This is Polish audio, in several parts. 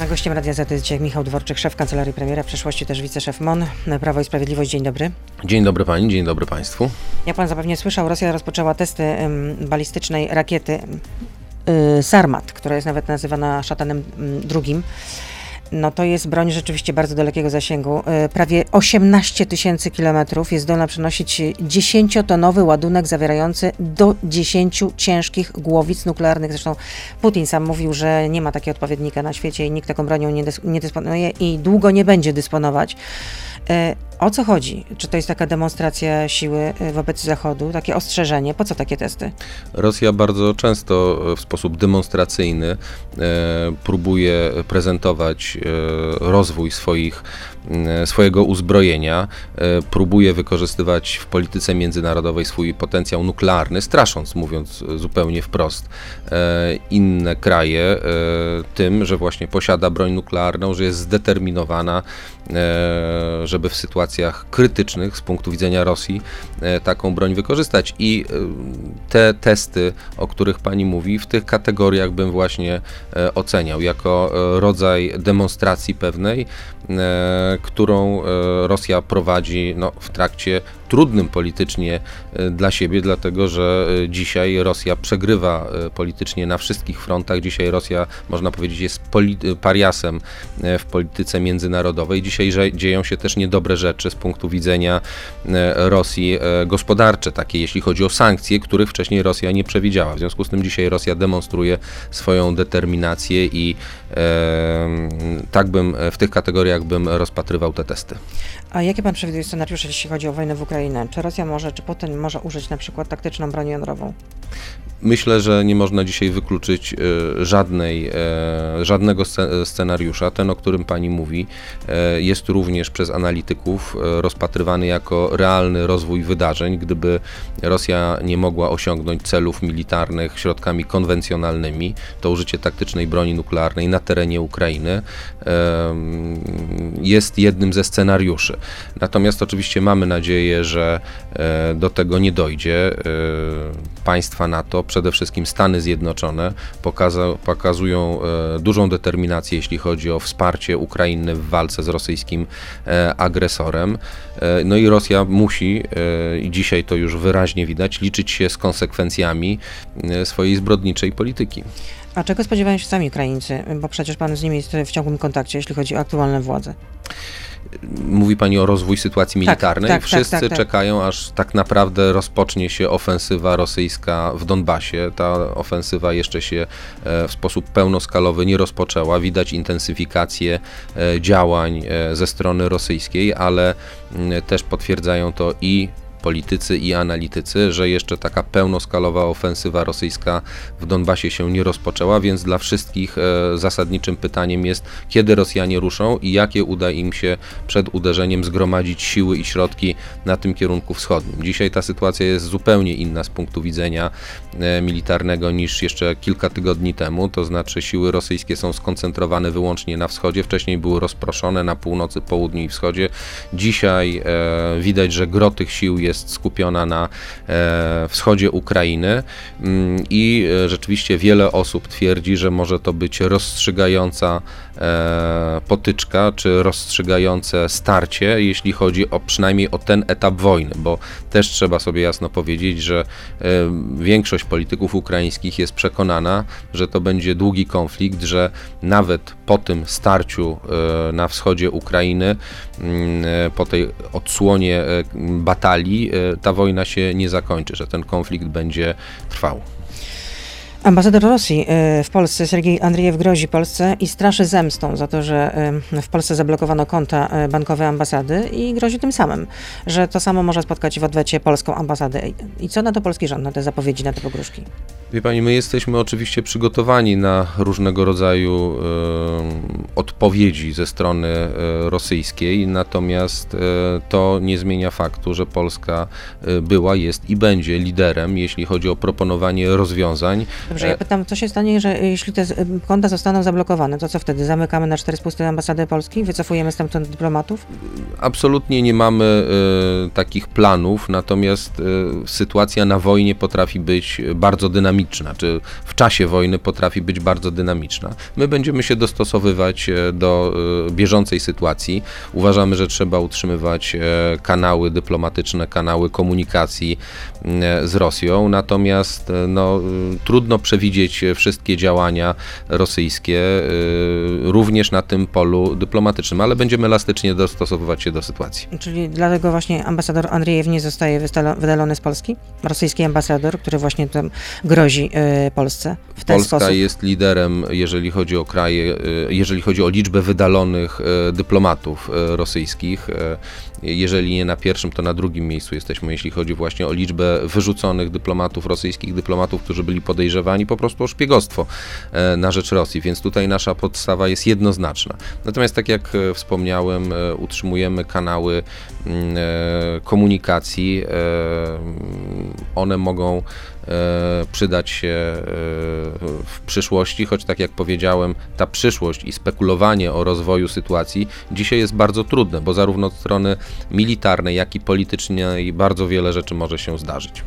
A gościem Radia Z jest dzisiaj Michał Dworczyk, szef Kancelarii Premiera, w przeszłości też wiceszef MON, Prawo i Sprawiedliwość. Dzień dobry. Dzień dobry pani, dzień dobry państwu. Jak pan zapewne słyszał, Rosja rozpoczęła testy ym, balistycznej rakiety y, Sarmat, która jest nawet nazywana szatanem ym, drugim. No to jest broń rzeczywiście bardzo dalekiego zasięgu. Y, prawie 18 tysięcy kilometrów jest zdolna przenosić 10-tonowy ładunek zawierający do 10 ciężkich głowic nuklearnych. Zresztą Putin sam mówił, że nie ma takiego odpowiednika na świecie i nikt taką bronią nie, dys- nie dysponuje i długo nie będzie dysponować. Y, O co chodzi? Czy to jest taka demonstracja siły y, wobec Zachodu, takie ostrzeżenie? Po co takie testy? Rosja bardzo często e, w sposób demonstracyjny e, próbuje prezentować rozwój swoich, swojego uzbrojenia, próbuje wykorzystywać w polityce międzynarodowej swój potencjał nuklearny, strasząc, mówiąc zupełnie wprost, inne kraje tym, że właśnie posiada broń nuklearną, że jest zdeterminowana, żeby w sytuacjach krytycznych z punktu widzenia Rosji e, taką broń wykorzystać. I e, te testy, o których pani mówi, w tych kategoriach bym właśnie e, oceniał jako e, rodzaj demonstracji pewnej, e, którą e, Rosja prowadzi no, w trakcie trudnym politycznie e, dla siebie, dlatego że e, dzisiaj Rosja przegrywa e, politycznie na wszystkich frontach. Dzisiaj Rosja, można powiedzieć, jest pariasem w polityce międzynarodowej. Dzisiaj dzieją się też niedobre rzeczy z punktu widzenia Rosji gospodarcze, takie jeśli chodzi o sankcje, których wcześniej Rosja nie przewidziała. W związku z tym dzisiaj Rosja demonstruje swoją determinację i e, tak bym w tych kategoriach bym rozpatrywał te testy. A jakie pan przewiduje scenariusze, jeśli chodzi o wojnę w Ukrainie? Czy Rosja może, czy Putin może użyć na przykład taktyczną broń jądrową? Myślę, że nie można dzisiaj wykluczyć e, żadnej, e, żadnego sce- scenariusza. Ten, o którym pani mówi, e, jest również przez analityków e, rozpatrywany jako realny rozwój wydarzeń. Gdyby Rosja nie mogła osiągnąć celów militarnych środkami konwencjonalnymi, to użycie taktycznej broni nuklearnej na terenie Ukrainy jest jednym ze scenariuszy. Natomiast oczywiście mamy nadzieję, że e, do tego nie dojdzie. Państwa NATO, przede wszystkim Stany Zjednoczone, pokaza- pokazują e, dużą determinację, jeśli chodzi o wsparcie Ukrainy w walce z rosyjskim e, agresorem. E, No i Rosja musi, i dzisiaj to już wyraźnie widać, liczyć się z konsekwencjami swojej zbrodniczej polityki. A czego spodziewają się sami Ukraińcy? Bo przecież pan z nimi jest w ciągłym kontakcie, jeśli chodzi o aktualne władze. Mówi Pani o rozwój sytuacji militarnej. tak, tak, Wszyscy tak, tak. czekają, aż tak naprawdę rozpocznie się ofensywa rosyjska w Donbasie. Ta ofensywa jeszcze się e, w sposób pełnoskalowy nie rozpoczęła. Widać intensyfikację e, działań e, ze strony rosyjskiej, ale też potwierdzają to i politycy i analitycy, że jeszcze taka pełnoskalowa ofensywa rosyjska w Donbasie się nie rozpoczęła, więc dla wszystkich e, zasadniczym pytaniem jest, kiedy Rosjanie ruszą i jakie uda im się przed uderzeniem zgromadzić siły i środki na tym kierunku wschodnim. Dzisiaj ta sytuacja jest zupełnie inna z punktu widzenia e, militarnego niż jeszcze kilka tygodni temu, to znaczy siły rosyjskie są skoncentrowane wyłącznie na wschodzie, wcześniej były rozproszone na północy, południu i wschodzie. Dzisiaj e, widać, że gro tych sił jest skupiona na e, wschodzie Ukrainy. Mm, i e, rzeczywiście wiele osób twierdzi, że może to być rozstrzygająca potyczka, czy rozstrzygające starcie, jeśli chodzi o przynajmniej o ten etap wojny, bo też trzeba sobie jasno powiedzieć, że e, większość polityków ukraińskich jest przekonana, że to będzie długi konflikt, że nawet po tym starciu e, na wschodzie Ukrainy, mm, e, po tej odsłonie e, batalii, e, ta wojna się nie zakończy, że ten konflikt będzie trwał. Ambasador Rosji y, w Polsce, Sergiej Andriejew, grozi Polsce i straszy zemstą za to, że y, w Polsce zablokowano konta y, bankowe ambasady i grozi tym samym, że to samo może spotkać w odwecie polską ambasadę. I co na to polski rząd, na te zapowiedzi, na te pogróżki? Wie pani, my jesteśmy oczywiście przygotowani na różnego rodzaju e, odpowiedzi ze strony e, rosyjskiej, natomiast e, to nie zmienia faktu, że Polska była, jest i będzie liderem, jeśli chodzi o proponowanie rozwiązań. Dobrze, ja pytam, co się stanie, że jeśli te konta zostaną zablokowane, to co wtedy? Zamykamy na cztery spusty ambasady Polski? Wycofujemy stamtąd dyplomatów? Absolutnie nie mamy y, takich planów, natomiast y, sytuacja na wojnie potrafi być bardzo dynamiczna, czy w czasie wojny potrafi być bardzo dynamiczna. My będziemy się dostosowywać do y, bieżącej sytuacji. Uważamy, że trzeba utrzymywać y, kanały dyplomatyczne, kanały komunikacji y, z Rosją, natomiast no, trudno przewidzieć wszystkie działania rosyjskie, również na tym polu dyplomatycznym, ale będziemy elastycznie dostosowywać się do sytuacji. Czyli dlatego właśnie ambasador Andriejew nie zostaje wydalony z Polski? Rosyjski ambasador, który właśnie tam grozi Polsce w ten Polska sposób? jest liderem, jeżeli chodzi o kraje, jeżeli chodzi o liczbę wydalonych dyplomatów rosyjskich. Jeżeli nie na pierwszym, to na drugim miejscu jesteśmy, jeśli chodzi właśnie o liczbę wyrzuconych dyplomatów, rosyjskich dyplomatów, którzy byli podejrzewani po prostu o szpiegostwo e, na rzecz Rosji, więc tutaj nasza podstawa jest jednoznaczna. Natomiast tak jak e, wspomniałem, e, utrzymujemy kanały mm, komunikacji, one mogą przydać się w przyszłości, choć tak jak powiedziałem, ta przyszłość i spekulowanie o rozwoju sytuacji dzisiaj jest bardzo trudne, bo zarówno od strony militarnej, jak i politycznej bardzo wiele rzeczy może się zdarzyć.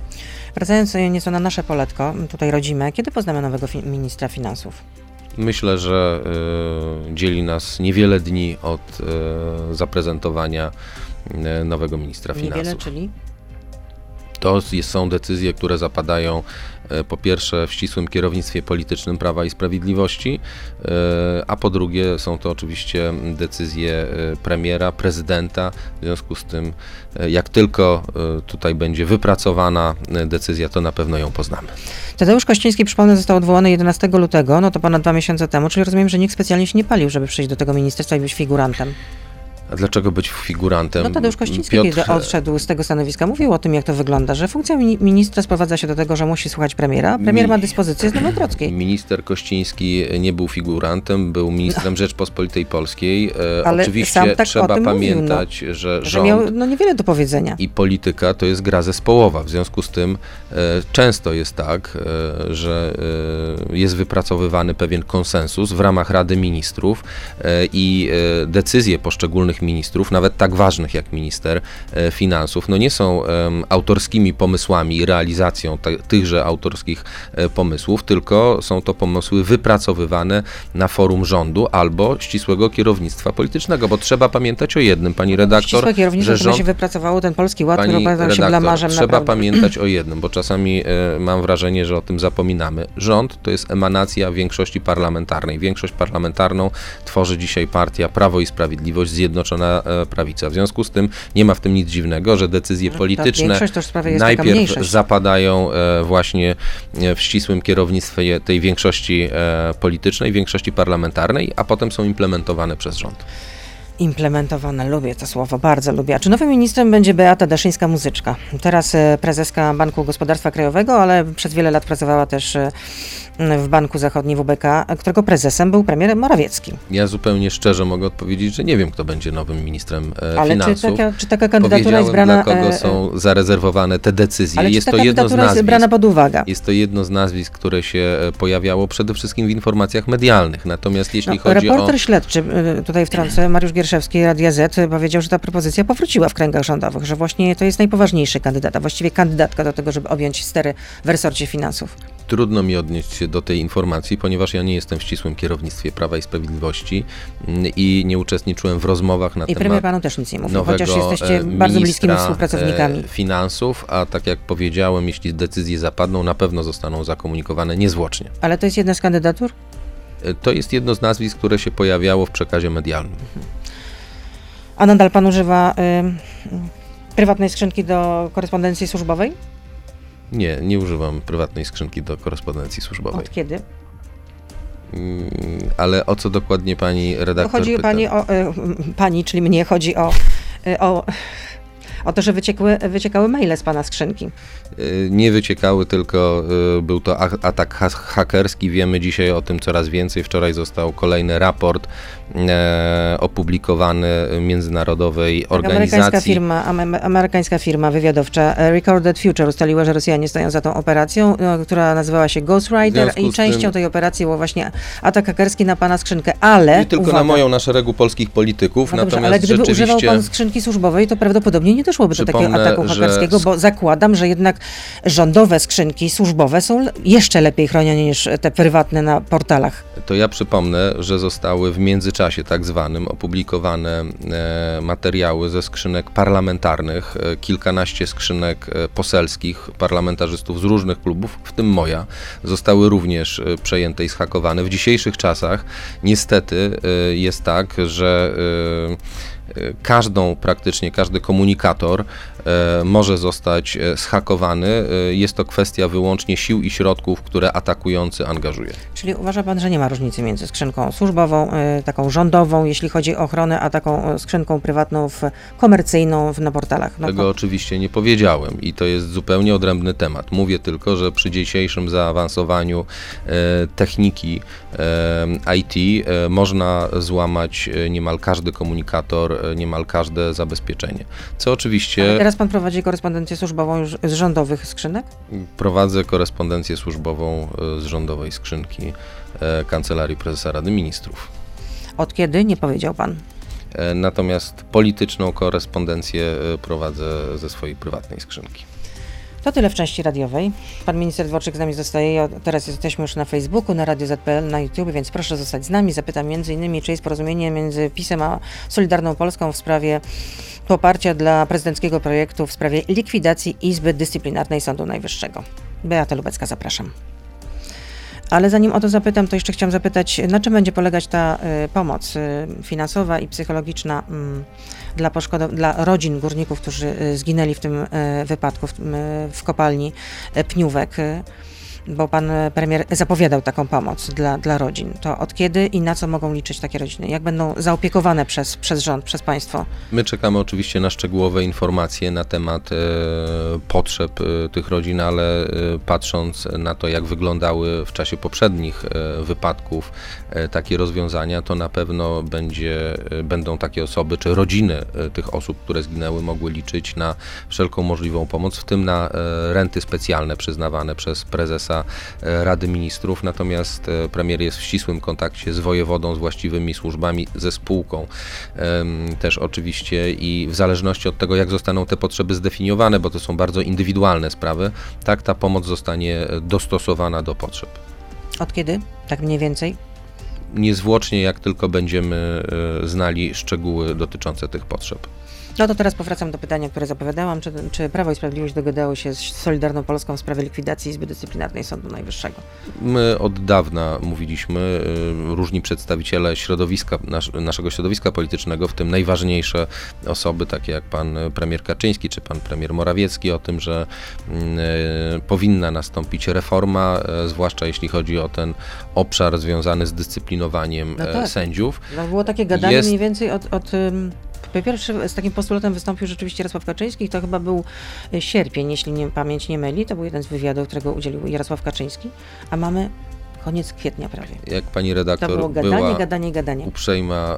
Wracając nieco na nasze poletko, tutaj rodzime, kiedy poznamy nowego fi ministra finansów? Myślę, że y, dzieli nas niewiele dni od y, zaprezentowania y, nowego ministra niewiele, finansów. czyli? To są decyzje, które zapadają e, po pierwsze w ścisłym kierownictwie politycznym Prawa i Sprawiedliwości, e, a po drugie są to oczywiście decyzje e, premiera, prezydenta. W związku z tym, jak tylko tutaj będzie wypracowana decyzja, to na pewno ją poznamy. Tadeusz Kościński, przypomnę, został odwołany 11 lutego, no to ponad dwa miesiące temu, czyli rozumiem, że nikt specjalnie się nie palił, żeby przyjść do tego ministerstwa i być figurantem. A dlaczego być figurantem? No Tadeusz Kościński, Piotr... kiedy odszedł z tego stanowiska, mówił o tym, jak to wygląda, że funkcja ministra sprowadza się do tego, że musi słuchać premiera. Premier Mi... ma dyspozycję z Nowogrodzkiej. Minister Kościński nie był figurantem, był ministrem Rzeczpospolitej Polskiej. E, Ale Oczywiście tak trzeba pamiętać, mówił, no, że rząd że miał no, niewiele do powiedzenia. i polityka to jest gra zespołowa. W związku z tym e, często jest tak, e, że e, jest wypracowywany pewien konsensus w ramach Rady Ministrów e, i e, decyzje poszczególnych ministrów, nawet tak ważnych jak minister e, finansów, no nie są autorskimi pomysłami i realizacją tychże autorskich e, pomysłów, tylko są to pomysły wypracowywane na forum rządu albo ścisłego kierownictwa politycznego, bo trzeba pamiętać o jednym, pani redaktor, Ścisłe kierownictwo, że rząd, się wypracowało ten polski ład, pani który się blamarzem Trzeba naprawdę. pamiętać o jednym, bo czasami e, mam wrażenie, że o tym zapominamy. Rząd to jest emanacja większości parlamentarnej. Większość parlamentarną tworzy dzisiaj partia Prawo i Sprawiedliwość Zjednoczona Zjednoczona e, Prawica. W związku z tym nie ma w tym nic dziwnego, że decyzje polityczne najpierw zapadają e, właśnie e, w ścisłym kierownictwie tej większości politycznej, większości parlamentarnej, a potem są implementowane przez rząd implementowane. Lubię to słowo, bardzo lubię. A czy nowym ministrem będzie Beata Daszyńska-Muzyczka? Teraz prezeska Banku Gospodarstwa Krajowego, ale przez wiele lat pracowała też w Banku Zachodnim WBK, którego prezesem był premier Morawiecki. Ja zupełnie szczerze mogę odpowiedzieć, że nie wiem, kto będzie nowym ministrem e, ale finansów. Ale czy taka, czy taka kandydatura jest brana... dla kogo e, są zarezerwowane te decyzje. Ale jest to jedno z nazwisk, jest brana pod uwagę? Jest to jedno z nazwisk, które się e, pojawiało przede wszystkim w informacjach medialnych. Natomiast jeśli no, chodzi reporter o... śledczy, tutaj w trące, Mariusz Gierszewski, Radia Z, powiedział, że ta propozycja powróciła w kręgach rządowych, że właśnie to jest najpoważniejszy kandydat, a właściwie kandydatka do tego, żeby objąć stery w resorcie finansów. Trudno mi odnieść się do tej informacji, ponieważ ja nie jestem w ścisłym kierownictwie Prawa i Sprawiedliwości mm, i nie uczestniczyłem w rozmowach na I temat. I premier panu też nic nie mówił, chociaż jesteście e, bardzo bliskimi współpracownikami. Finansów, a tak jak powiedziałem, jeśli decyzje zapadną, na pewno zostaną zakomunikowane niezwłocznie. Ale to jest jedna z kandydatur? E, to jest jedno z nazwisk, które się pojawiało w przekazie medialnym. A nadal pan używa y, prywatnej skrzynki do korespondencji służbowej? Nie, nie używam prywatnej skrzynki do korespondencji służbowej. Od kiedy? Mm, ale o co dokładnie pani redaktor Chodzi pyta? pani o, y, pani, czyli mnie chodzi o, y, o O to, że wyciekły, wyciekały maile z pana skrzynki. Y, nie wyciekały, tylko był to atak hakerski. Wiemy dzisiaj o tym coraz więcej. Wczoraj został kolejny raport opublikowany międzynarodowej organizacji. Amerykańska firma, amerykańska firma wywiadowcza e, Recorded Future ustaliła, że Rosjanie stoją za tą operacją, e, która nazywała się Ghostwriter i częścią tym... tej operacji był właśnie atak hakerski na pana skrzynkę, ale... I tylko uwaga, na moją, na szeregu polskich polityków. No dobrze, natomiast ale gdyby rzeczywiście... używał pan skrzynki służbowej, to prawdopodobnie nie doszłoby do takiego ataku hakerskiego, bo zakładam, że jednak rządowe skrzynki służbowe są jeszcze lepiej chronione niż te prywatne na portalach. To ja przypomnę, że zostały w międzyczasie tak zwanym opublikowane e, materiały ze skrzynek parlamentarnych, e, kilkanaście skrzynek e, poselskich parlamentarzystów z różnych klubów, w tym moja, zostały również przejęte i schakowane. W dzisiejszych czasach niestety jest tak, że każdą, praktycznie każdy komunikator e, może zostać e, schakowany. E, jest to kwestia wyłącznie sił i środków, które atakujący angażuje. Czyli uważa Pan, że nie ma różnicy między skrzynką służbową, taką rządową, jeśli chodzi o ochronę, a taką skrzynką prywatną, w, komercyjną w, na portalach? No, Tego to... oczywiście nie powiedziałem i to jest zupełnie odrębny temat. Mówię tylko, że przy dzisiejszym zaawansowaniu techniki IT można złamać niemal każdy komunikator E, niemal każde zabezpieczenie. Co oczywiście. Ale teraz pan prowadzi korespondencję służbową już z rządowych skrzynek? Prowadzę korespondencję służbową e, z rządowej skrzynki e, Kancelarii Prezesa Rady Ministrów. Od kiedy? Nie powiedział pan. Natomiast polityczną korespondencję prowadzę ze swojej prywatnej skrzynki. To tyle w części radiowej. Pan minister Dworczyk z nami zostaje. Teraz jesteśmy już na Facebooku, na Radio ZPL, na YouTube, więc proszę zostać z nami. Zapytam innymi, czy jest porozumienie między PiSem a Solidarną Polską w sprawie poparcia dla prezydenckiego projektu w sprawie likwidacji Izby Dyscyplinarnej Sądu Najwyższego. Beata Lubecka, zapraszam. Ale zanim o to zapytam, to jeszcze chciałam zapytać, na czym będzie polegać ta y, pomoc y, finansowa i psychologiczna y, dla, dla rodzin górników, którzy y, zginęli w tym y, wypadku w, y, w kopalni Pniówek bo pan premier zapowiadał taką pomoc dla, dla rodzin. To od kiedy i na co mogą liczyć takie rodziny? Jak będą zaopiekowane przez, przez rząd, przez państwo? My czekamy oczywiście na szczegółowe informacje na temat e, potrzeb e, tych rodzin, ale e, patrząc na to, jak wyglądały w czasie poprzednich e, wypadków e, takie rozwiązania, to na pewno będzie, e, będą takie osoby, czy rodziny tych osób, które zginęły, mogły liczyć na wszelką możliwą pomoc, w tym na renty specjalne przyznawane przez prezesa E, Rady Ministrów, natomiast e, premier jest w ścisłym kontakcie z wojewodą, z właściwymi służbami, ze spółką też oczywiście i w zależności od tego, jak zostaną te potrzeby zdefiniowane, bo to są bardzo indywidualne sprawy, tak ta pomoc zostanie dostosowana do potrzeb. Od kiedy? Tak mniej więcej? Niezwłocznie, jak tylko będziemy e, znali szczegóły dotyczące tych potrzeb. No to teraz powracam do pytania, które zapowiadałam. Czy, czy Prawo i Sprawiedliwość dogadało się z Solidarną Polską w sprawie likwidacji Izby Dyscyplinarnej Sądu Najwyższego? My od dawna mówiliśmy, y, różni przedstawiciele środowiska, nas, naszego środowiska politycznego, w tym najważniejsze osoby, takie jak pan premier Kaczyński czy pan premier Morawiecki, o tym, że y, powinna nastąpić reforma, y, zwłaszcza jeśli chodzi o ten obszar związany z dyscyplinowaniem no tak. sędziów. No było takie gadanie Jest... mniej więcej od, od Pierwszy z takim postulatem wystąpił rzeczywiście Jarosław Kaczyński i to chyba był e, sierpień, jeśli nie, pamięć nie myli. To był jeden z wywiadów, którego udzielił Jarosław Kaczyński, a mamy koniec kwietnia prawie. Jak pani redaktor to było gadanie, była gadanie, gadanie. uprzejma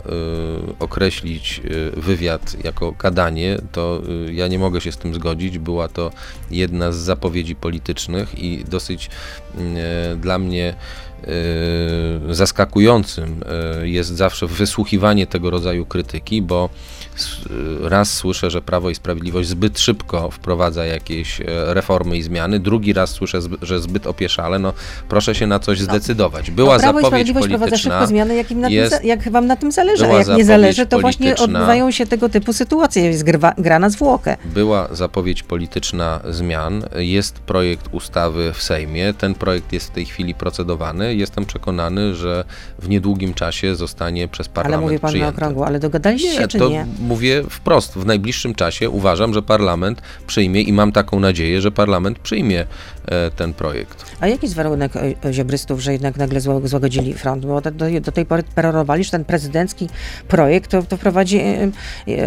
y, określić y, wywiad jako gadanie, to y, ja nie mogę się z tym zgodzić. Była to jedna z zapowiedzi politycznych i dosyć y, dla mnie zaskakującym y, jest zawsze wysłuchiwanie tego rodzaju krytyki, bo raz słyszę, że Prawo i Sprawiedliwość zbyt szybko wprowadza jakieś e, reformy i zmiany, drugi raz słyszę, że zbyt opieszale. No proszę się na coś no. zdecydować. Była no, Prawo zapowiedź i Sprawiedliwość polityczna. wprowadza szybko zmiany, jak, im na jest, tym, jak wam na tym zależy, a jak nie zależy, to właśnie odbywają się tego typu sytuacje. Jest gra, gra na zwłokę. Była zapowiedź polityczna zmian, jest projekt ustawy w Sejmie, ten projekt jest w tej chwili procedowany. Jestem przekonany, że że w niedługim czasie zostanie przez parlament Ale mówi pan przyjęty. na okrągło, ale dogadaliście nie, się czy to nie? Mówię wprost. W najbliższym czasie uważam, że parlament przyjmie i mam taką nadzieję, że parlament przyjmie e, ten projekt. A jaki jest warunek e, ziobrystów, że jednak nagle złagodzili front? Bo do, do, tej pory perorowali, że ten prezydencki projekt to, to wprowadzi e,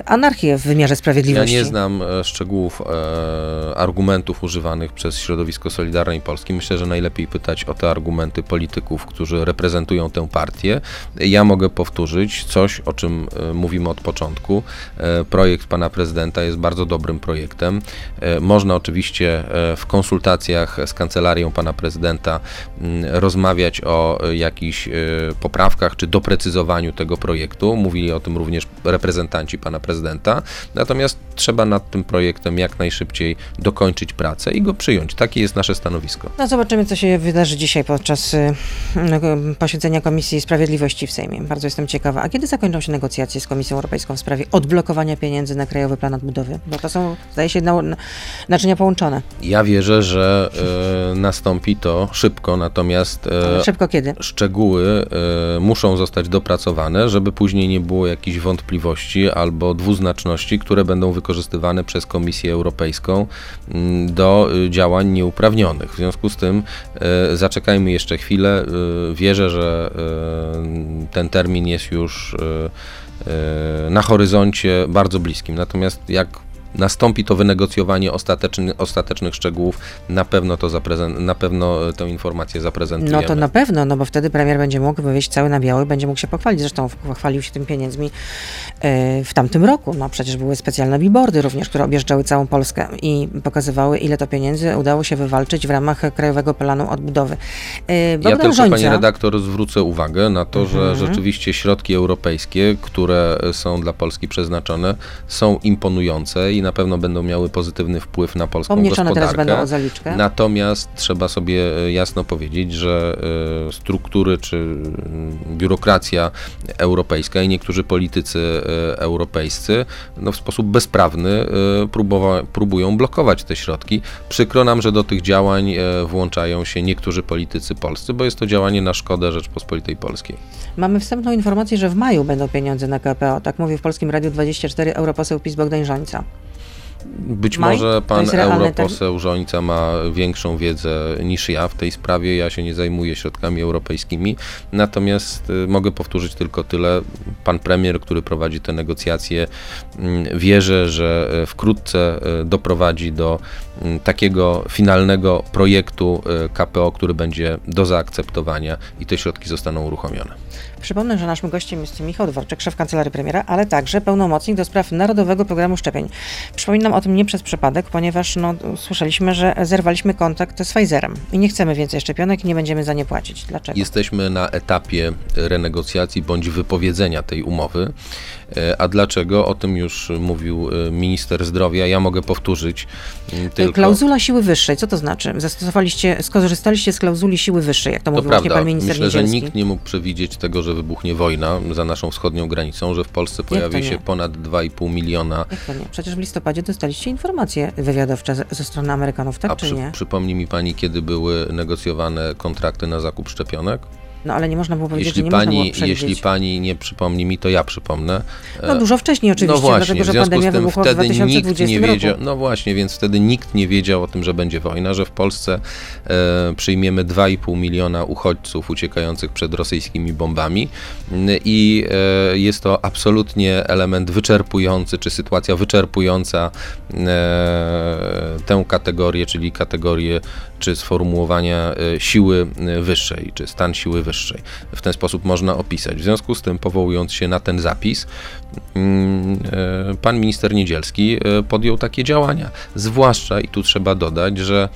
anarchię w wymiarze Ja sprawiedliwości. nie znam szczegółów e, argumentów używanych przez środowisko Solidarnej Polski. Myślę, że najlepiej pytać o te argumenty polityków, którzy reprezentują tę partię. Ja mogę powtórzyć coś, o czym mówimy od początku. E, projekt pana prezydenta jest bardzo dobrym projektem. E, można oczywiście e, w konsultacjach z kancelarią pana prezydenta m, rozmawiać o jakichś poprawkach czy doprecyzowaniu tego projektu. Mówili o tym również reprezentanci pana prezydenta. Natomiast trzeba nad tym projektem jak najszybciej dokończyć pracę i go przyjąć. Takie jest nasze stanowisko. No zobaczymy, co się wydarzy dzisiaj podczas y, y, posiedzenia Komisji Sprawiedliwości w Sejmie. Bardzo jestem ciekawa. A kiedy zakończą się negocjacje z Komisją Europejską w sprawie odblokowania pieniędzy na Krajowy Plan Odbudowy? Bo to są, zdaje się, na, naczynia połączone. Ja wierzę, że e, nastąpi to szybko, natomiast e, Szybko kiedy? szczegóły e, muszą zostać dopracowane, żeby później nie było jakichś wątpliwości albo dwuznaczności, które będą wykorzystywane przez Komisję Europejską do y, działań nieuprawnionych. W związku z tym zaczekajmy jeszcze chwilę. Wierzę, że ten termin jest już na horyzoncie bardzo bliskim. Natomiast jak nastąpi to wynegocjowanie ostateczny, ostatecznych szczegółów, na pewno to zaprezen- na pewno tę informację zaprezentujemy. No to na pewno, no bo wtedy premier będzie mógł wyjść cały na biały, będzie mógł się pochwalić. Zresztą pochwalił się tym pieniędzmi e, w tamtym roku. No przecież były specjalne billboardy również, które objeżdżały całą Polskę i pokazywały, ile to pieniędzy udało się wywalczyć w ramach Krajowego Planu Odbudowy. E, Ja Bogdan tylko, Rzońca- panie redaktor, zwrócę uwagę na to, że Mhm. rzeczywiście środki europejskie, które są dla Polski przeznaczone, są imponujące i na pewno będą miały pozytywny wpływ na polską Pomniejszone teraz gospodarkę. będą o zaliczkę. Natomiast trzeba sobie e, jasno powiedzieć, że e, struktury czy mm, biurokracja europejska i niektórzy politycy e, europejscy no, w sposób bezprawny próbowa- próbują blokować te środki. Przykro nam, że do tych działań włączają się niektórzy politycy polscy, bo jest to działanie na szkodę Rzeczpospolitej Polskiej. Mamy wstępną informację, że w maju będą pieniądze na KPO. Tak mówił w Polskim Radiu 24 europoseł PiS Bogdan Żońca. Być Maj? może pan europoseł Żońca ma większą wiedzę niż ja w tej sprawie. Ja się nie zajmuję środkami europejskimi. Natomiast y, mogę powtórzyć tylko tyle. Pan premier, który prowadzi te negocjacje, mm, wierzę, że y, wkrótce y, doprowadzi do takiego finalnego projektu y, KPO, który będzie do zaakceptowania i te środki zostaną uruchomione. Przypomnę, że naszym gościem jest Michał Dworczyk, szef Kancelarii Premiera, ale także pełnomocnik do spraw Narodowego Programu Szczepień. Przypominam o tym nie przez przypadek, ponieważ no, słyszeliśmy, że zerwaliśmy kontakt z Pfizerem i nie chcemy więcej szczepionek i nie będziemy za nie płacić. Dlaczego? Jesteśmy na etapie renegocjacji bądź wypowiedzenia tej umowy. E, A dlaczego? O tym już mówił e, minister zdrowia. Ja mogę powtórzyć tylko. Klauzula siły wyższej, co to znaczy? Zastosowaliście, skorzystaliście z klauzuli siły wyższej, jak to To mówił właśnie prawda. pan minister Myślę, że Niedzielski. nikt nie mógł przewidzieć tego, że wybuchnie wojna za naszą wschodnią granicą, że w Polsce pojawi się ponad 2,5 miliona. Jak to nie? Przecież w listopadzie dostaliście informacje wywiadowcze ze, ze strony Amerykanów, tak A czy przy, nie? przypomni mi pani, kiedy były negocjowane kontrakty na zakup szczepionek? No ale nie można było powiedzieć, Jeśli że nie można było pani, jeśli pani nie przypomni mi, to ja przypomnę. No dużo wcześniej oczywiście, no właśnie, dlatego że w pandemia tym wybuchła w wtedy 2020 nikt nie wiedział, roku. no właśnie, więc wtedy nikt nie wiedział o tym, że będzie wojna, że w Polsce e, przyjmiemy 2,5 miliona uchodźców uciekających przed rosyjskimi bombami N- i e, jest to absolutnie element wyczerpujący, czy sytuacja wyczerpująca e, tę kategorię, czyli kategorię czy sformułowania e, siły e, wyższej, czy stan siły wyższej. W ten sposób można opisać. W związku z tym, powołując się na ten zapis, mm, e, pan minister Niedzielski podjął takie działania. Zwłaszcza, i tu trzeba dodać, że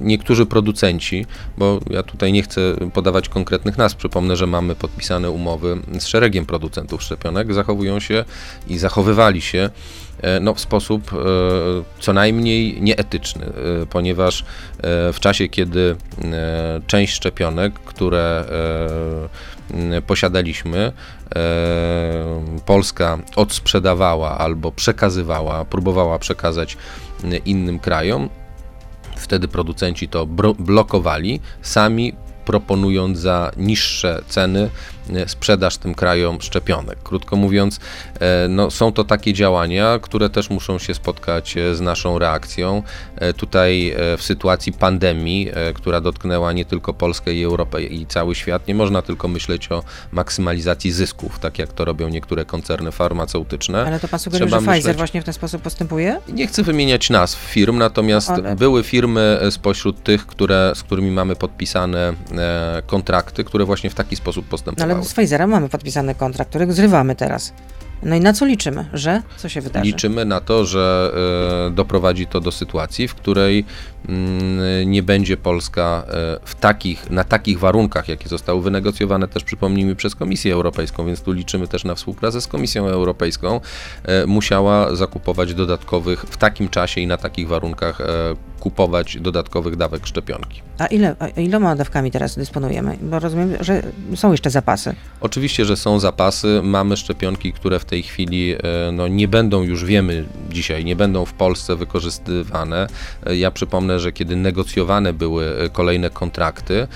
niektórzy producenci, bo ja tutaj nie chcę podawać konkretnych nazw, przypomnę, że mamy podpisane umowy z szeregiem producentów szczepionek, zachowują się i zachowywali się no, w sposób e, co najmniej nieetyczny, e, ponieważ e, w czasie, kiedy e, część szczepionek, które e, posiadaliśmy, e, Polska odsprzedawała albo przekazywała, próbowała przekazać innym krajom, wtedy producenci to blokowali, sami proponując za niższe ceny E, sprzedaż tym krajom szczepionek. Krótko mówiąc, e, no, są to takie działania, które też muszą się spotkać e, z naszą reakcją. Tutaj w sytuacji pandemii, która dotknęła nie tylko Polskę i Europę i cały świat, nie można tylko myśleć o maksymalizacji zysków, tak jak to robią niektóre koncerny farmaceutyczne. Ale to pan sugeruje, że myśleć... Pfizer właśnie w ten sposób postępuje? Nie chcę wymieniać nazw firm, natomiast Ale... były firmy spośród tych, które, z którymi mamy podpisane kontrakty, które właśnie w taki sposób postępowały. Ale z Pfizerem mamy podpisany kontrakt, który zrywamy teraz. No i na co liczymy? Że co się wydarzy? Liczymy na to, że y, doprowadzi to do sytuacji, w której nie będzie Polska y, w takich, na takich warunkach, jakie zostały wynegocjowane też, przypomnijmy, przez Komisję Europejską, więc tu liczymy też na współpracę z Komisją Europejską, musiała zakupować dodatkowych w takim czasie i na takich warunkach kupować dodatkowych dawek szczepionki. A ile, a iloma dawkami teraz dysponujemy? Bo rozumiem, że są jeszcze zapasy. Oczywiście, że są zapasy. Mamy szczepionki, które w tej chwili e, no, nie będą już, wiemy dzisiaj, nie będą w Polsce wykorzystywane. E, ja przypomnę, że kiedy negocjowane były e, kolejne kontrakty,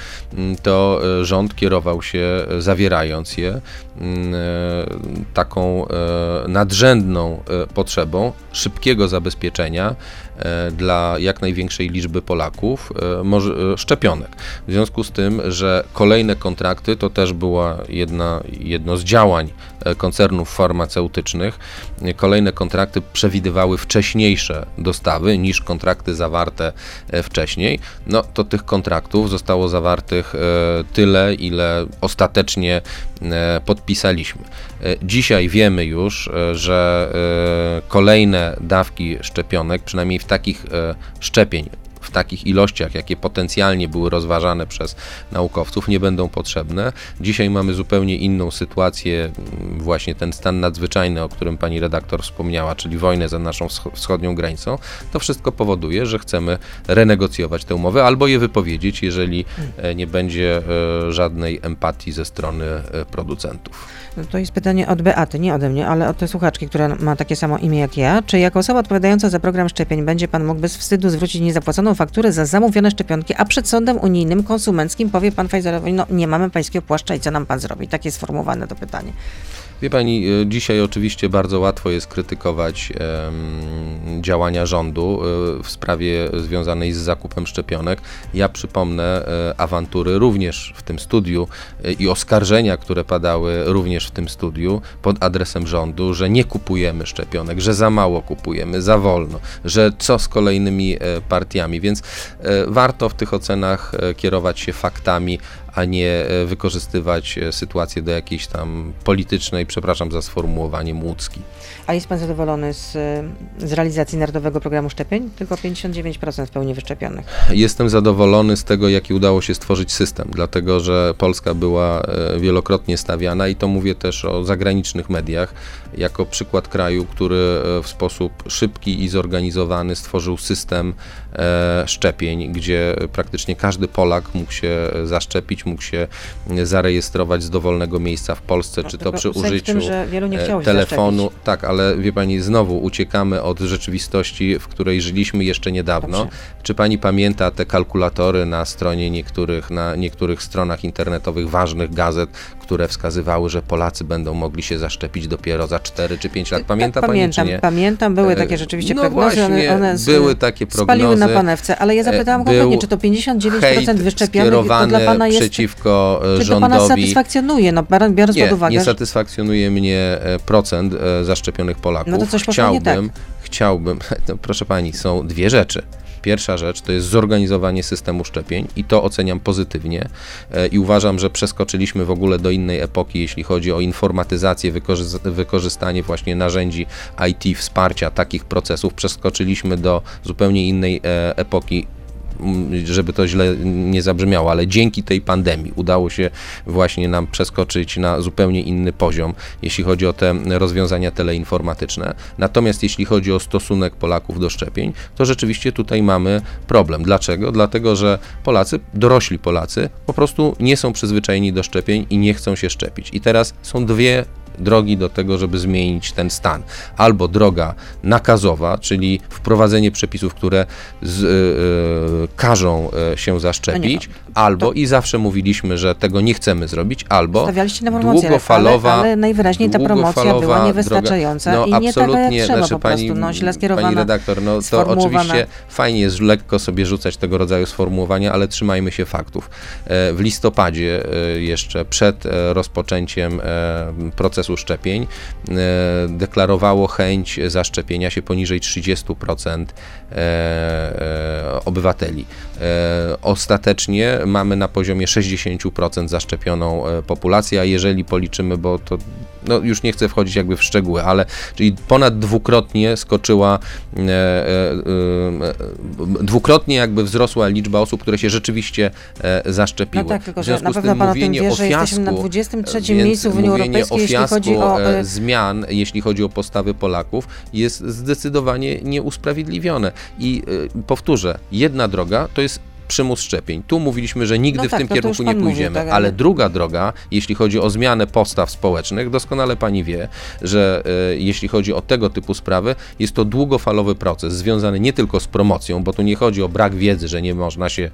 to rząd kierował się, zawierając je, taką nadrzędną potrzebą szybkiego zabezpieczenia E, dla jak największej liczby Polaków e, e, szczepionek. W związku z tym, że kolejne kontrakty to też była jedna, jedno z działań koncernów farmaceutycznych. Kolejne kontrakty przewidywały wcześniejsze dostawy niż kontrakty zawarte wcześniej. No to tych kontraktów zostało zawartych tyle, ile ostatecznie podpisaliśmy. Dzisiaj wiemy już, że kolejne dawki szczepionek, przynajmniej w takich e, szczepień, w takich ilościach, jakie potencjalnie były rozważane przez naukowców, nie będą potrzebne. Dzisiaj mamy zupełnie inną sytuację, właśnie ten stan nadzwyczajny, o którym pani redaktor wspomniała, czyli wojnę za naszą wschodnią granicą. To wszystko powoduje, że chcemy renegocjować tę umowę albo je wypowiedzieć, jeżeli e, nie będzie e, żadnej empatii ze strony producentów. To jest pytanie od Beaty, nie ode mnie, ale od tej słuchaczki, która ma takie samo imię jak ja. Czy jako osoba odpowiadająca za program szczepień będzie pan mógł bez wstydu zwrócić niezapłaconą fakturę za zamówione szczepionki, a przed sądem unijnym konsumenckim powie pan Pfizerowi, no nie mamy pańskiego płaszcza i co nam pan zrobi? Takie sformułowane to pytanie. Wie pani, e, dzisiaj oczywiście bardzo łatwo jest krytykować um, działania rządu e, w sprawie związanej z zakupem szczepionek. Ja przypomnę e, awantury również w tym studiu i oskarżenia, które padały również w tym studiu pod adresem rządu, że nie kupujemy szczepionek, że za mało kupujemy, za wolno, że co z kolejnymi partiami. Więc warto w tych ocenach kierować się faktami, a nie e, wykorzystywać e, sytuację do jakiejś tam politycznej, przepraszam za sformułowanie, młódzki. A jest Pan zadowolony z, z realizacji Narodowego Programu Szczepień? Tylko 59% w pełni wyszczepionych. Jestem zadowolony z tego, jaki udało się stworzyć system, dlatego że Polska była e, wielokrotnie stawiana i to mówię też o zagranicznych mediach, jako przykład kraju, który w sposób szybki i zorganizowany stworzył system szczepień, gdzie praktycznie każdy Polak mógł się zaszczepić, mógł się zarejestrować z dowolnego miejsca w Polsce, czy to przy użyciu tym, e, telefonu. Tak, ale wie pani, znowu uciekamy od rzeczywistości, w której żyliśmy jeszcze niedawno. Dobrze. Czy pani pamięta te kalkulatory na stronie niektórych, na niektórych stronach internetowych ważnych gazet, które wskazywały, że Polacy będą mogli się zaszczepić dopiero za 4 czy 5 lat. Pamięta tak, pani, pamiętam, czy nie? Pamiętam, były takie e, rzeczywiście no prognozy. Właśnie, one, one były takie prognozy. Spaliły na panewce, ale ja zapytałam konkretnie, czy to 59% wyszczepionych to dla pana jest... przeciwko czy rządowi. Czy to pana satysfakcjonuje, no, biorąc nie, pod uwagę... nie satysfakcjonuje mnie e, procent e, zaszczepionych Polaków. No to coś chciałbym, tak. chciałbym, no, proszę pani, są dwie rzeczy. Pierwsza rzecz to jest zorganizowanie systemu szczepień i to oceniam pozytywnie e, i uważam, że przeskoczyliśmy w ogóle do innej epoki, jeśli chodzi o informatyzację, wykorzystanie właśnie narzędzi IT, wsparcia takich procesów. Przeskoczyliśmy do zupełnie innej e, epoki żeby to źle nie zabrzmiało, ale dzięki tej pandemii udało się właśnie nam przeskoczyć na zupełnie inny poziom, jeśli chodzi o te rozwiązania teleinformatyczne. Natomiast jeśli chodzi o stosunek Polaków do szczepień, to rzeczywiście tutaj mamy problem. Dlaczego? Dlatego, że Polacy, dorośli Polacy, po prostu nie są przyzwyczajeni do szczepień i nie chcą się szczepić. I teraz są dwie drogi do tego, żeby zmienić ten stan. Albo droga nakazowa, czyli wprowadzenie przepisów, które z, yy, każą się zaszczepić, albo To- i zawsze mówiliśmy, że tego nie chcemy zrobić, albo Stawialiście na promocję, długofalowa, ale, ale najwyraźniej ta promocja była niewystarczająca droga. i nie taka jak trzeba znaczy po prostu, pani, no źle skierowana. Pani redaktor, no to oczywiście fajnie jest lekko sobie rzucać tego rodzaju sformułowania, ale trzymajmy się faktów. E, W listopadzie e, jeszcze przed e, rozpoczęciem procesu szczepień deklarowało chęć zaszczepienia się poniżej 30% e, e, obywateli. Ostatecznie mamy na poziomie 60% zaszczepioną e, populację, a jeżeli policzymy, bo to no już nie chcę wchodzić jakby w szczegóły, ale czyli ponad dwukrotnie skoczyła, e, e, e, dwukrotnie jakby wzrosła liczba osób, które się rzeczywiście e, zaszczepiły. No tak, tylko że na z pewno tym pan o tym mówienie wie, o że jesteśmy na fiasku, 23 więc miejscu w Unii Europejskiej, o jeśli fiasku chodzi o, e, e, zmian, jeśli chodzi o postawy Polaków, jest zdecydowanie nieusprawiedliwione. I e, powtórzę, jedna droga to jest przymus szczepień. Tu mówiliśmy, że nigdy No w tak, tym no kierunku nie mówił, pójdziemy, tak, ale ale- druga droga, jeśli chodzi o zmianę postaw społecznych, doskonale pani wie, że e, jeśli chodzi o tego typu sprawy, jest to długofalowy proces związany nie tylko z promocją, bo tu nie chodzi o brak wiedzy, że nie można się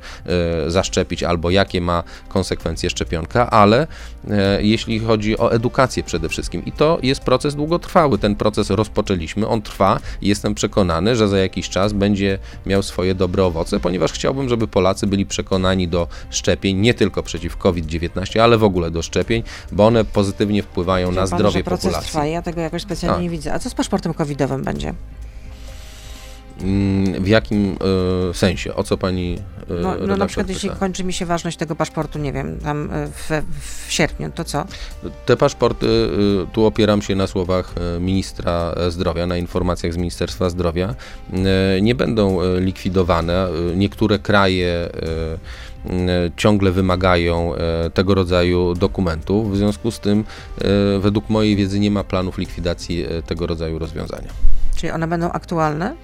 e, zaszczepić albo jakie ma konsekwencje szczepionka, ale e, jeśli chodzi o edukację przede wszystkim. I to jest proces długotrwały. Ten proces rozpoczęliśmy, on trwa i jestem przekonany, że za jakiś czas będzie miał swoje dobre owoce, ponieważ chciałbym, żeby Polacy byli przekonani do szczepień, nie tylko przeciw COVID-19, ale w ogóle do szczepień, bo one pozytywnie wpływają Wie na pan, zdrowie że proces populacji. trwa, ja tego jakoś specjalnie Tak. nie widzę. A co z paszportem covidowym będzie? Mm, W jakim e, sensie? O co pani e, No, no na przykład jeśli pyta? kończy mi się ważność tego paszportu, nie wiem, tam e, w, w sierpniu, to co? Te paszporty, y, tu opieram się na słowach y, ministra zdrowia, na informacjach z Ministerstwa Zdrowia, y, nie będą y, likwidowane. Y, Niektóre kraje y, y, ciągle wymagają y, tego rodzaju dokumentów, w związku z tym y, według mojej wiedzy nie ma planów likwidacji y, tego rodzaju rozwiązania. Czyli one będą aktualne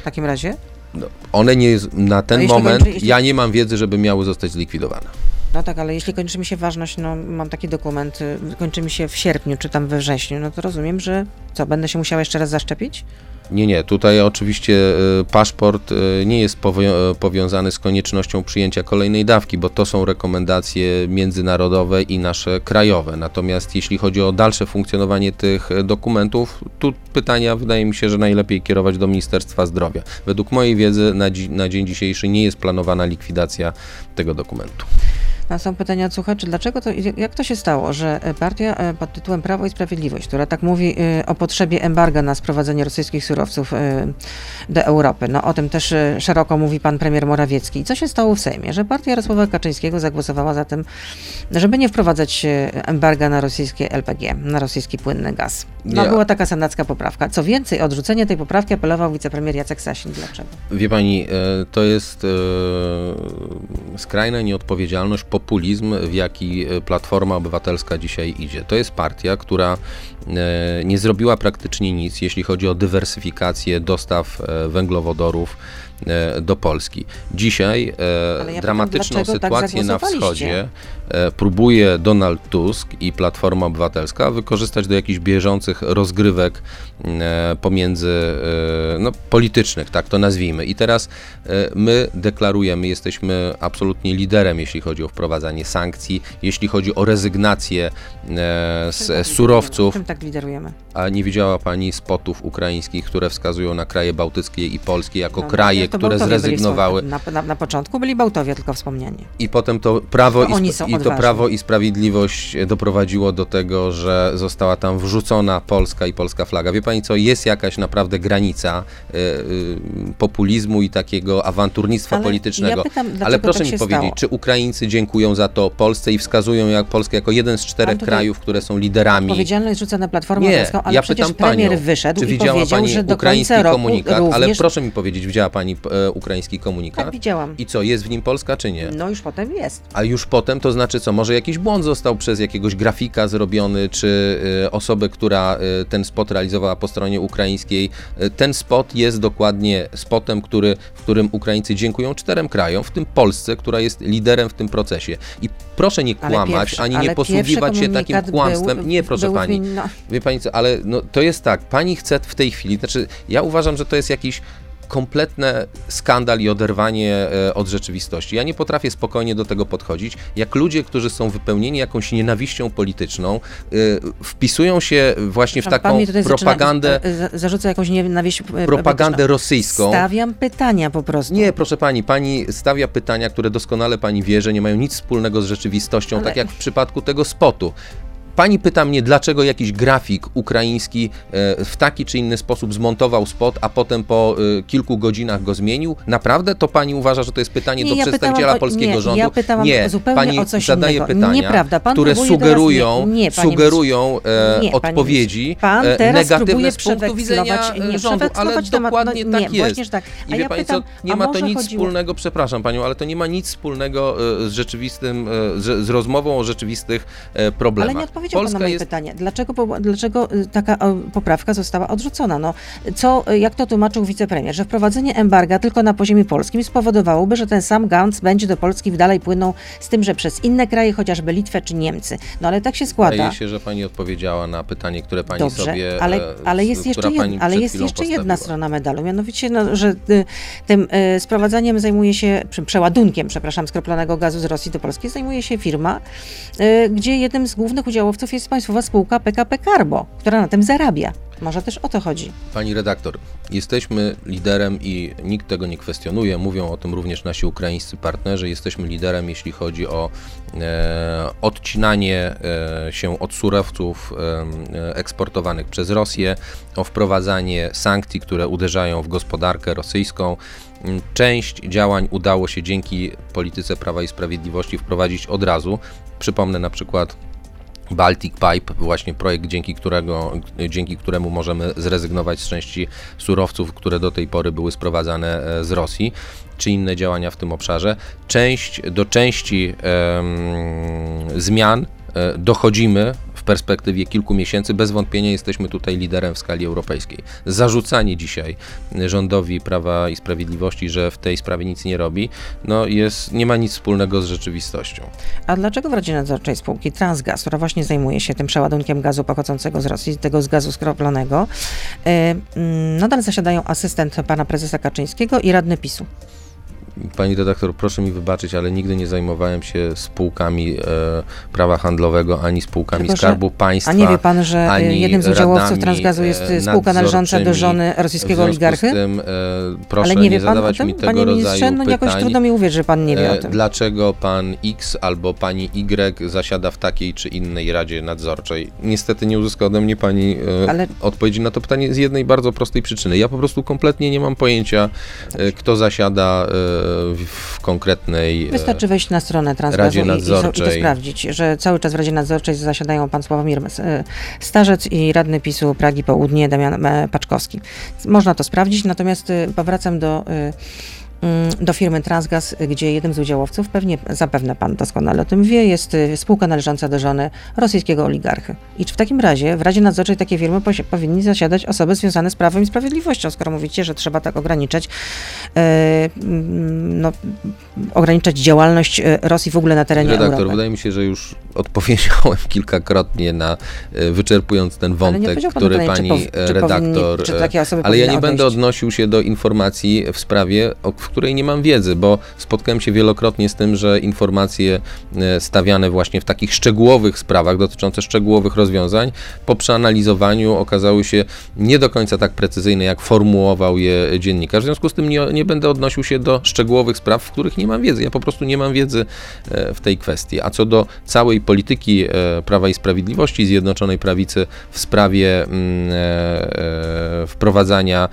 w takim razie? No, one nie, na ten moment, kończy- jeśli- ja nie mam wiedzy, żeby miały zostać zlikwidowane. No tak, ale jeśli kończy mi się ważność, no mam taki dokument, y, kończy mi się w sierpniu czy tam we wrześniu, no to rozumiem, że co, będę się musiała jeszcze raz zaszczepić? Nie, nie. Tutaj oczywiście y, paszport y, nie jest powo- powiązany z koniecznością przyjęcia kolejnej dawki, bo to są rekomendacje międzynarodowe i nasze krajowe. Natomiast jeśli chodzi o dalsze funkcjonowanie tych y, dokumentów, tu pytania wydaje mi się, że najlepiej kierować do Ministerstwa Zdrowia. Według mojej wiedzy na, dzi- na dzień dzisiejszy nie jest planowana likwidacja tego dokumentu. Są pytania od słuchaczy, dlaczego to, jak to się stało, że e, partia e, pod tytułem Prawo i Sprawiedliwość, która tak mówi e, o potrzebie embarga na sprowadzenie rosyjskich surowców do Europy, no o tym też szeroko mówi pan premier Morawiecki. I co się stało w Sejmie? Że partia Jarosława Kaczyńskiego zagłosowała za tym, żeby nie wprowadzać embarga na rosyjskie LPG, na rosyjski płynny gaz. No była taka senacka poprawka. Co więcej, odrzucenie tej poprawki apelował wicepremier Jacek Sasin. Dlaczego? Wie pani, to jest skrajna nieodpowiedzialność, populizm, w jaki e, Platforma Obywatelska dzisiaj idzie. To jest partia, która e, nie zrobiła praktycznie nic, jeśli chodzi o dywersyfikację dostaw e, węglowodorów do Polski. Dzisiaj ja dramatyczną pytam, dlaczego tak sytuację na wschodzie próbuje Donald Tusk i Platforma Obywatelska wykorzystać do jakichś bieżących rozgrywek e, pomiędzy e, no, politycznych, tak to nazwijmy. I teraz e, my deklarujemy, jesteśmy absolutnie liderem, jeśli chodzi o wprowadzanie sankcji, jeśli chodzi o rezygnację e, z tak surowców. Czym tak liderujemy? A nie widziała Pani spotów ukraińskich, które wskazują na kraje bałtyckie i polskie jako No, kraje, to które Bałtowie zrezygnowały Na, na, na początku byli Bałtowie tylko wspomniani. i potem to prawo, To i, i to odważni. prawo i sprawiedliwość doprowadziło do tego, że została tam wrzucona Polska i polska flaga. Wie pani co, jest jakaś naprawdę granica y, y, populizmu i takiego awanturnictwa Ale politycznego. ja pytam, Ale proszę tak mi powiedzieć, stało? czy Ukraińcy dziękują za to Polsce i wskazują jak Polskę jako jeden z czterech krajów, które są liderami Odpowiedzialność rzuca na Platformę nie, Obywatelską, ale ja przecież pytam premier panią, czy i widziała powiedział, pani że do ukraiński końca roku komunikat, również... ale proszę mi powiedzieć, widziała pani e, ukraiński komunikat? Tak, widziałam. I co, jest w nim Polska czy nie? No już potem jest. A już potem to znaczy co? Może jakiś błąd został przez jakiegoś grafika zrobiony, czy y, osobę, która y, ten spot realizowała po stronie ukraińskiej. Y, ten spot jest dokładnie spotem, który, w którym Ukraińcy dziękują czterem krajom, w tym Polsce, która jest liderem w tym procesie. I proszę nie kłamać, pierwszy- ani nie posługiwać się takim kłamstwem. Był, nie, proszę pani. min- no, Wie pani co, ale no, to jest tak, pani chce w tej chwili, znaczy ja uważam, że to jest jakiś kompletne skandal i oderwanie e, od rzeczywistości. Ja nie potrafię spokojnie do tego podchodzić, jak ludzie, którzy są wypełnieni jakąś nienawiścią polityczną, e, wpisują się właśnie w pan taką propagandę, zaczyna, za- zarzuca jakąś nienawiść. e, propagandę rosyjską. Stawiam pytania po prostu. Nie, proszę pani, pani stawia pytania, które doskonale pani wie, że nie mają nic wspólnego z rzeczywistością, Ale- tak jak w przypadku tego spotu. Pani pyta mnie, dlaczego jakiś grafik ukraiński e, w taki czy inny sposób zmontował spot, a potem po e, kilku godzinach go zmienił. Naprawdę to pani uważa, że to jest pytanie Nie, do ja przedstawiciela o- polskiego nie, rządu? ja pytałam nie, zupełnie pani o coś zadaje innego. pytania, Nieprawda, pan które sugerują, nie- nie, sugerują e, Nie, odpowiedzi. Pan teraz negatywne z punktu widzenia nie, rządu, ale przewekslować temat, no dokładnie nie, tak jest. tak. I wie ja pani pytam, co, nie ma to nic chodziło- wspólnego, przepraszam panią, ale to nie ma nic wspólnego z rzeczywistym, z, z rozmową o rzeczywistych problemach. Ale odpowiedział Polska pan na moje jest pytanie. Dlaczego, dlaczego y, taka poprawka została odrzucona? No, co, y, jak to tłumaczył wicepremier, że wprowadzenie embarga tylko na poziomie polskim spowodowałoby, że ten sam gaz będzie do Polski dalej płynął z tym, że przez inne kraje, chociażby Litwę czy Niemcy. No ale tak się składa. Wydaje się, że pani odpowiedziała na pytanie, które pani Dobrze, sobie. ale, e, ale s- jest jeszcze, jed, ale jest jeszcze jedna strona medalu, mianowicie, no, że y, tym y, sprowadzaniem zajmuje się, przeładunkiem, przepraszam, skroplonego gazu z Rosji do Polski zajmuje się firma, y, gdzie jednym z głównych udziałowców jest państwowa spółka PKP Carbo, która na tym zarabia. Może też o to chodzi. Pani redaktor, jesteśmy liderem i nikt tego nie kwestionuje. Mówią o tym również nasi ukraińscy partnerzy. Jesteśmy liderem, jeśli chodzi o e, odcinanie e, się od surowców e, eksportowanych przez Rosję, o wprowadzanie sankcji, które uderzają w gospodarkę rosyjską. Mm, Część działań udało się dzięki polityce Prawa i Sprawiedliwości wprowadzić od razu. Przypomnę na przykład Baltic Pipe, właśnie projekt, dzięki, którego, dzięki któremu możemy zrezygnować z części surowców, które do tej pory były sprowadzane e, z Rosji, czy inne działania w tym obszarze. Część, do części em, zmian e, dochodzimy perspektywie kilku miesięcy. Bez wątpienia jesteśmy tutaj liderem w skali europejskiej. Zarzucanie dzisiaj rządowi Prawa i Sprawiedliwości, że w tej sprawie nic nie robi, no jest, nie ma nic wspólnego z rzeczywistością. A dlaczego w Radzie Nadzorczej spółki Transgaz, która właśnie zajmuje się tym przeładunkiem gazu pochodzącego z Rosji, tego z gazu skroplonego, y, mm, nadal zasiadają asystent pana prezesa Kaczyńskiego i radny PiSu? Pani redaktor, proszę mi wybaczyć, ale nigdy nie zajmowałem się spółkami e, prawa handlowego ani spółkami Tylko, Skarbu Państwa. A nie wie pan, że ani jednym z udziałowców Transgazu jest e, spółka należąca do żony rosyjskiego oligarchy? Z tym, e, proszę Ale nie nie, wie pan o zadawać tym, mi tego panie rodzaju ministrze? No jakoś pytań. trudno mi uwierzyć, że pan nie wie o E, tym. Dlaczego pan X albo pani Y zasiada w takiej czy innej radzie nadzorczej? Niestety nie uzyska ode mnie pani e, Ale- odpowiedzi na to pytanie z jednej bardzo prostej przyczyny. Ja po prostu kompletnie nie mam pojęcia, e, kto zasiada e, w, konkretnej. e, Wystarczy wejść na stronę Transgazu i, i, to sprawdzić, że cały czas w Radzie Nadzorczej zasiadają pan Sławomir e, Starzec i radny PiSu Pragi Południe Damian e, Paczkowski. Można to sprawdzić, natomiast powracam do, do firmy Transgaz, gdzie jednym z udziałowców, pewnie zapewne pan doskonale o tym wie, jest e, spółka należąca do żony rosyjskiego oligarchy. I czy w takim razie w Radzie Nadzorczej takiej firmy powinni zasiadać osoby związane z Prawem i Sprawiedliwością, skoro mówicie, że trzeba tak ograniczać mm, no, ograniczać działalność e, Rosji w ogóle na terenie Redaktor, Europy. wydaje mi się, że już odpowiedziałem kilkakrotnie na e, wyczerpując ten wątek, który pytanie, czy pani pow- e, czy powinni- redaktor. czy e, takie osoby ale ja nie będę odejść? odnosił się do informacji w sprawie, o, w której nie mam wiedzy, bo spotkałem się wielokrotnie z tym, że informacje stawiane właśnie w takich szczegółowych sprawach, dotyczące szczegółowych rozwiązań, po przeanalizowaniu okazały się nie do końca tak precyzyjne, jak formułował je dziennikarz. W związku z tym nie, nie będę odnosił się do szczegółowych spraw, w których nie mam wiedzy. Ja po prostu nie mam wiedzy e, w tej kwestii. A co do całej polityki e, Prawa i Sprawiedliwości, Zjednoczonej Prawicy w sprawie mm, e, wprowadzania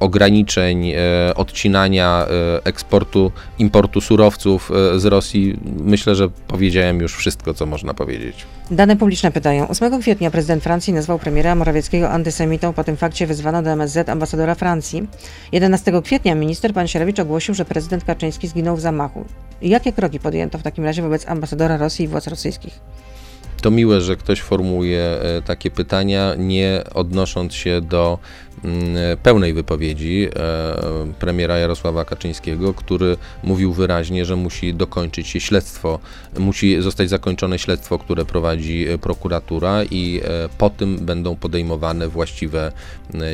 ograniczeń, e, odcinania e, eksportu, importu surowców e, z Rosji, myślę, że powiedziałem już wszystko, co można powiedzieć. Dane publiczne pytają. 8 kwietnia prezydent Francji nazwał premiera Morawieckiego antysemitą. Po tym fakcie wyzwano do MSZ ambasadora Francji. 11 kwietnia minister pan Sierewicz ogłosił, że prezydent Kaczyński zginął w zamachu. Jakie kroki podjęto w takim razie wobec ambasadora Rosji i władz rosyjskich? To miłe, że ktoś formułuje e, takie pytania, nie odnosząc się do pełnej wypowiedzi premiera Jarosława Kaczyńskiego, który mówił wyraźnie, że musi dokończyć się śledztwo, musi zostać zakończone śledztwo, które prowadzi prokuratura i po tym będą podejmowane właściwe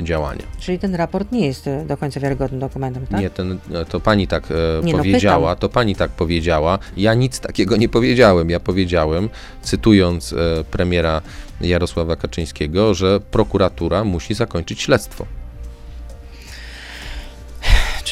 działania. Czyli ten raport nie jest do końca wiarygodnym dokumentem, tak? Nie, ten, to pani tak nie, no, powiedziała, no, to pani tak powiedziała. Ja nic takiego nie powiedziałem. Ja powiedziałem, cytując premiera Jarosława Kaczyńskiego, że prokuratura musi zakończyć śledztwo.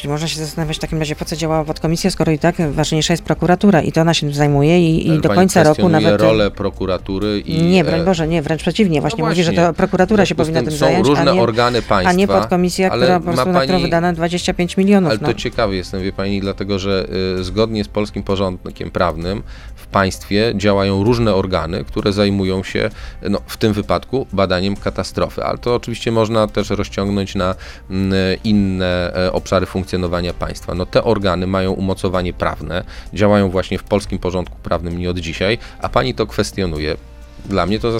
Czyli można się zastanawiać w takim razie, po co działa podkomisja, skoro i tak ważniejsza jest prokuratura i to ona się tym zajmuje i, i do końca roku nawet... rolę prokuratury i... Nie, broń Boże, nie, wręcz przeciwnie. Właśnie, no właśnie. mówi, że to prokuratura się powinna tym zająć, różne a nie, organy państwa, a nie podkomisja, która po prostu, pani, na którą wydano 25 milionów. Ale no. to ciekawe jestem, wie Pani, dlatego, że y, zgodnie z polskim porządkiem prawnym państwie działają różne organy, które zajmują się, no, w tym wypadku, badaniem katastrofy. Ale to oczywiście można też rozciągnąć na y, inne y, obszary funkcjonowania funkcjonowania państwa. No te organy mają umocowanie prawne, działają właśnie w polskim porządku prawnym nie od dzisiaj, a pani to kwestionuje. Dla mnie to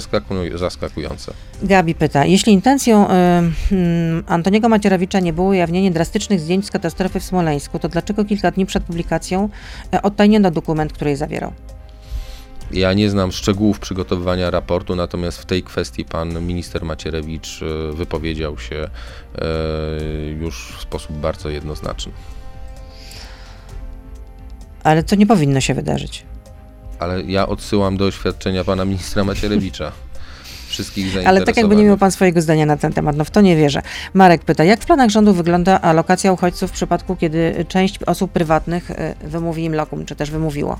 zaskakujące. Gabi pyta, jeśli intencją y, y, Antoniego Macierewicza nie było ujawnienie drastycznych zdjęć z katastrofy w Smoleńsku, to dlaczego kilka dni przed publikacją y, odtajniono dokument, który je zawierał? Ja nie znam szczegółów przygotowywania raportu, natomiast w tej kwestii pan minister Macierewicz e, wypowiedział się e, już w sposób bardzo jednoznaczny. Ale to nie powinno się wydarzyć. Ale ja odsyłam do oświadczenia pana ministra Macierewicza. Wszystkich Ale tak jakby nie miał pan swojego zdania na ten temat, no w to nie wierzę. Marek pyta, jak w planach rządu wygląda alokacja uchodźców w przypadku, kiedy część osób prywatnych e, wymówi im lokum, czy też wymówiło?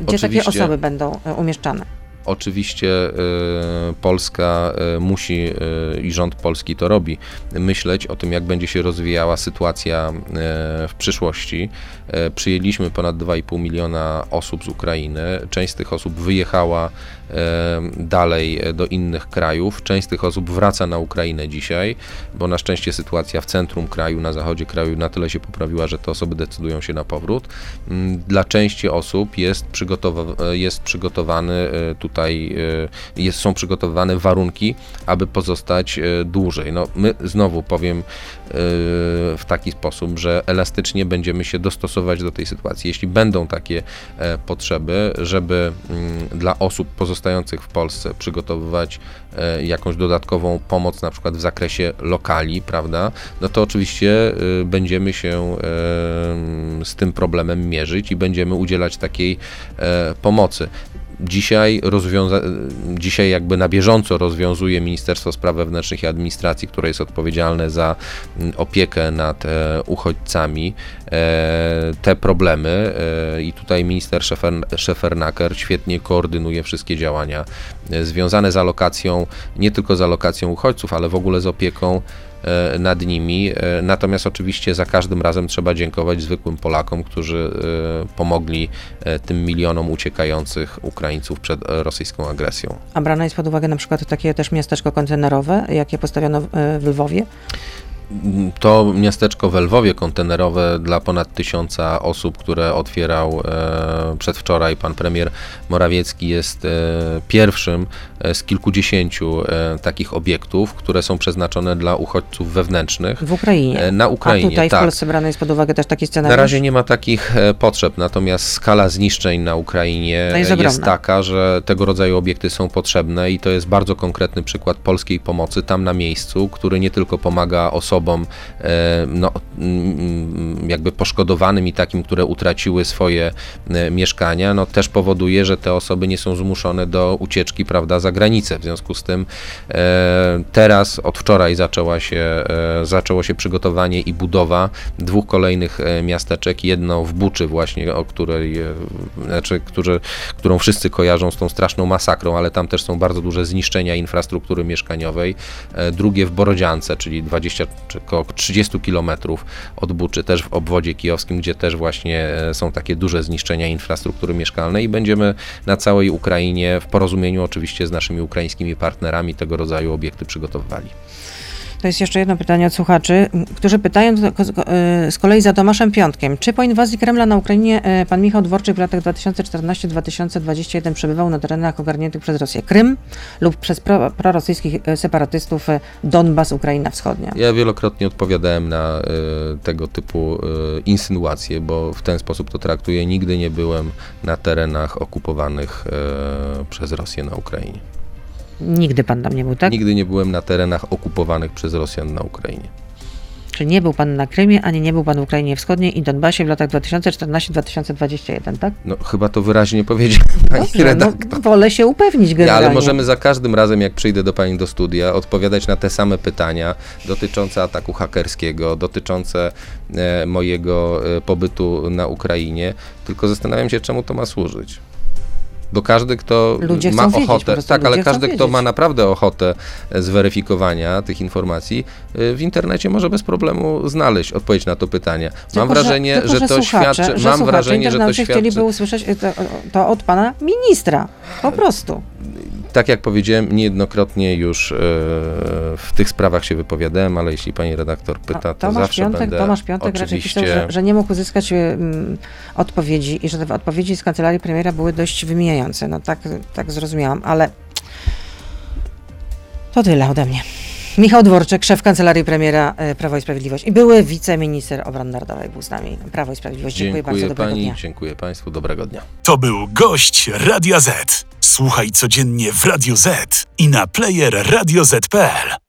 Gdzie takie osoby będą e, umieszczane? Oczywiście y, Polska y, musi y, i rząd polski to robi, myśleć o tym, jak będzie się rozwijała sytuacja w przyszłości. Przyjęliśmy ponad 2,5 miliona osób z Ukrainy. Część z tych osób wyjechała dalej do innych krajów. Część z tych osób wraca na Ukrainę dzisiaj, bo na szczęście sytuacja w centrum kraju, na zachodzie kraju na tyle się poprawiła, że te osoby decydują się na powrót. Mm, dla części osób jest, przygotowa- jest przygotowany tutaj, jest, są przygotowane warunki, aby pozostać dłużej. No, my znowu powiem w taki sposób, że elastycznie będziemy się dostosować do tej sytuacji. Jeśli będą takie e, potrzeby, żeby mm, dla osób pozostających w Polsce przygotowywać e, jakąś dodatkową pomoc, na przykład w zakresie lokali, prawda, no to oczywiście e, będziemy się z tym problemem mierzyć i będziemy udzielać takiej pomocy. Dzisiaj, rozwiąza- dzisiaj jakby na bieżąco rozwiązuje Ministerstwo Spraw Wewnętrznych i Administracji, które jest odpowiedzialne za mm, opiekę nad e, uchodźcami, e, te problemy e, i tutaj minister Szefernaker świetnie koordynuje wszystkie działania związane z alokacją, nie tylko z alokacją uchodźców, ale w ogóle z opieką nad nimi. E, natomiast oczywiście za każdym razem trzeba dziękować zwykłym Polakom, którzy e, pomogli tym milionom uciekających Ukraińców przed rosyjską agresją. A brane jest pod uwagę na przykład takie też miasteczko kontenerowe, jakie postawiono w Lwowie? To miasteczko w Lwowie kontenerowe dla ponad tysiąca osób, które otwierał e, przedwczoraj pan premier Morawiecki jest e, pierwszym e, z kilkudziesięciu takich obiektów, które są przeznaczone dla uchodźców wewnętrznych. W Ukrainie. Na Ukrainie, A tutaj tak. w Polsce brane jest pod uwagę też taki scenariusz? Na razie nie ma takich potrzeb, natomiast skala zniszczeń na Ukrainie jest, jest taka, że tego rodzaju obiekty są potrzebne i to jest bardzo konkretny przykład polskiej pomocy tam na miejscu, który nie tylko pomaga osobom, osobom e, no, jakby poszkodowanym i takim, które utraciły swoje e, mieszkania, no też powoduje, że te osoby nie są zmuszone do ucieczki, prawda, za granicę. W związku z tym e, teraz od wczoraj zaczęła się, zaczęło się przygotowanie i budowa dwóch kolejnych miasteczek. Jedno w Buczy właśnie, o której, znaczy, który, którą wszyscy kojarzą z tą straszną masakrą, ale tam też są bardzo duże zniszczenia infrastruktury mieszkaniowej. Drugie w Borodziance, czyli 20 czy około 30 km od Buczy, też w obwodzie kijowskim, gdzie też właśnie e, są takie duże zniszczenia infrastruktury mieszkalnej i będziemy na całej Ukrainie w porozumieniu oczywiście z naszymi ukraińskimi partnerami tego rodzaju obiekty przygotowywali. To jest jeszcze jedno pytanie od słuchaczy, którzy pytają z- z- kolei za Tomaszem Piątkiem. Czy po inwazji Kremla na Ukrainie e, pan Michał Dworczyk w latach 2014-2021 przebywał na terenach ogarniętych przez Rosję Krym lub przez pro, prorosyjskich e, separatystów e, Donbas, Ukraina Wschodnia? Ja wielokrotnie odpowiadałem na e, tego typu e, insynuacje, bo w ten sposób to traktuję. Nigdy nie byłem na terenach okupowanych e, przez Rosję na Ukrainie. Nigdy pan tam nie był, tak? Nigdy nie byłem na terenach okupowanych przez Rosjan na Ukrainie. Czyli nie był pan na Krymie, ani nie był pan w Ukrainie Wschodniej i Donbasie w latach 2014-2021, tak? No chyba to wyraźnie powiedziałem pani Dobrze, redaktor. no, wolę się upewnić Ja, generalnie. ale możemy za każdym razem, jak przyjdę do Pani do studia, odpowiadać na te same pytania dotyczące ataku hakerskiego, dotyczące e, mojego e, pobytu na Ukrainie, tylko zastanawiam się, czemu to ma służyć. Bo każdy, kto Ludzie ma wiedzieć, ochotę, prostu tak, ale każdy, kto wiedzieć. ma naprawdę ochotę zweryfikowania tych informacji, e, w internecie może bez problemu znaleźć odpowiedź na to pytanie. Mam Tylko, wrażenie, tylko, że, to słuchacze, świadczy, że mam wrażenie, że to świadczy, chcieliby usłyszeć y, to, to od pana ministra. Po prostu. tak jak powiedziałem, niejednokrotnie już e, w tych sprawach się wypowiadałem, ale jeśli pani redaktor pyta, to Tomasz zawsze Piątek, będę Tomasz Piątek raczej oczywiście... pisał, że, że nie mógł uzyskać mm, odpowiedzi i że te odpowiedzi z kancelarii premiera były dość No tak, tak zrozumiałam, ale to tyle ode mnie. Michał Dworczyk, szef kancelarii premiera e, Prawo i Sprawiedliwość i były wiceminister obrony narodowej był z nami. Prawo i Sprawiedliwość. Dziękuję, bardzo, dobrego pani, dnia. dziękuję państwu, dobrego dnia. To był gość Radia Z. Słuchaj codziennie w Radio Z i na player radioz.pl.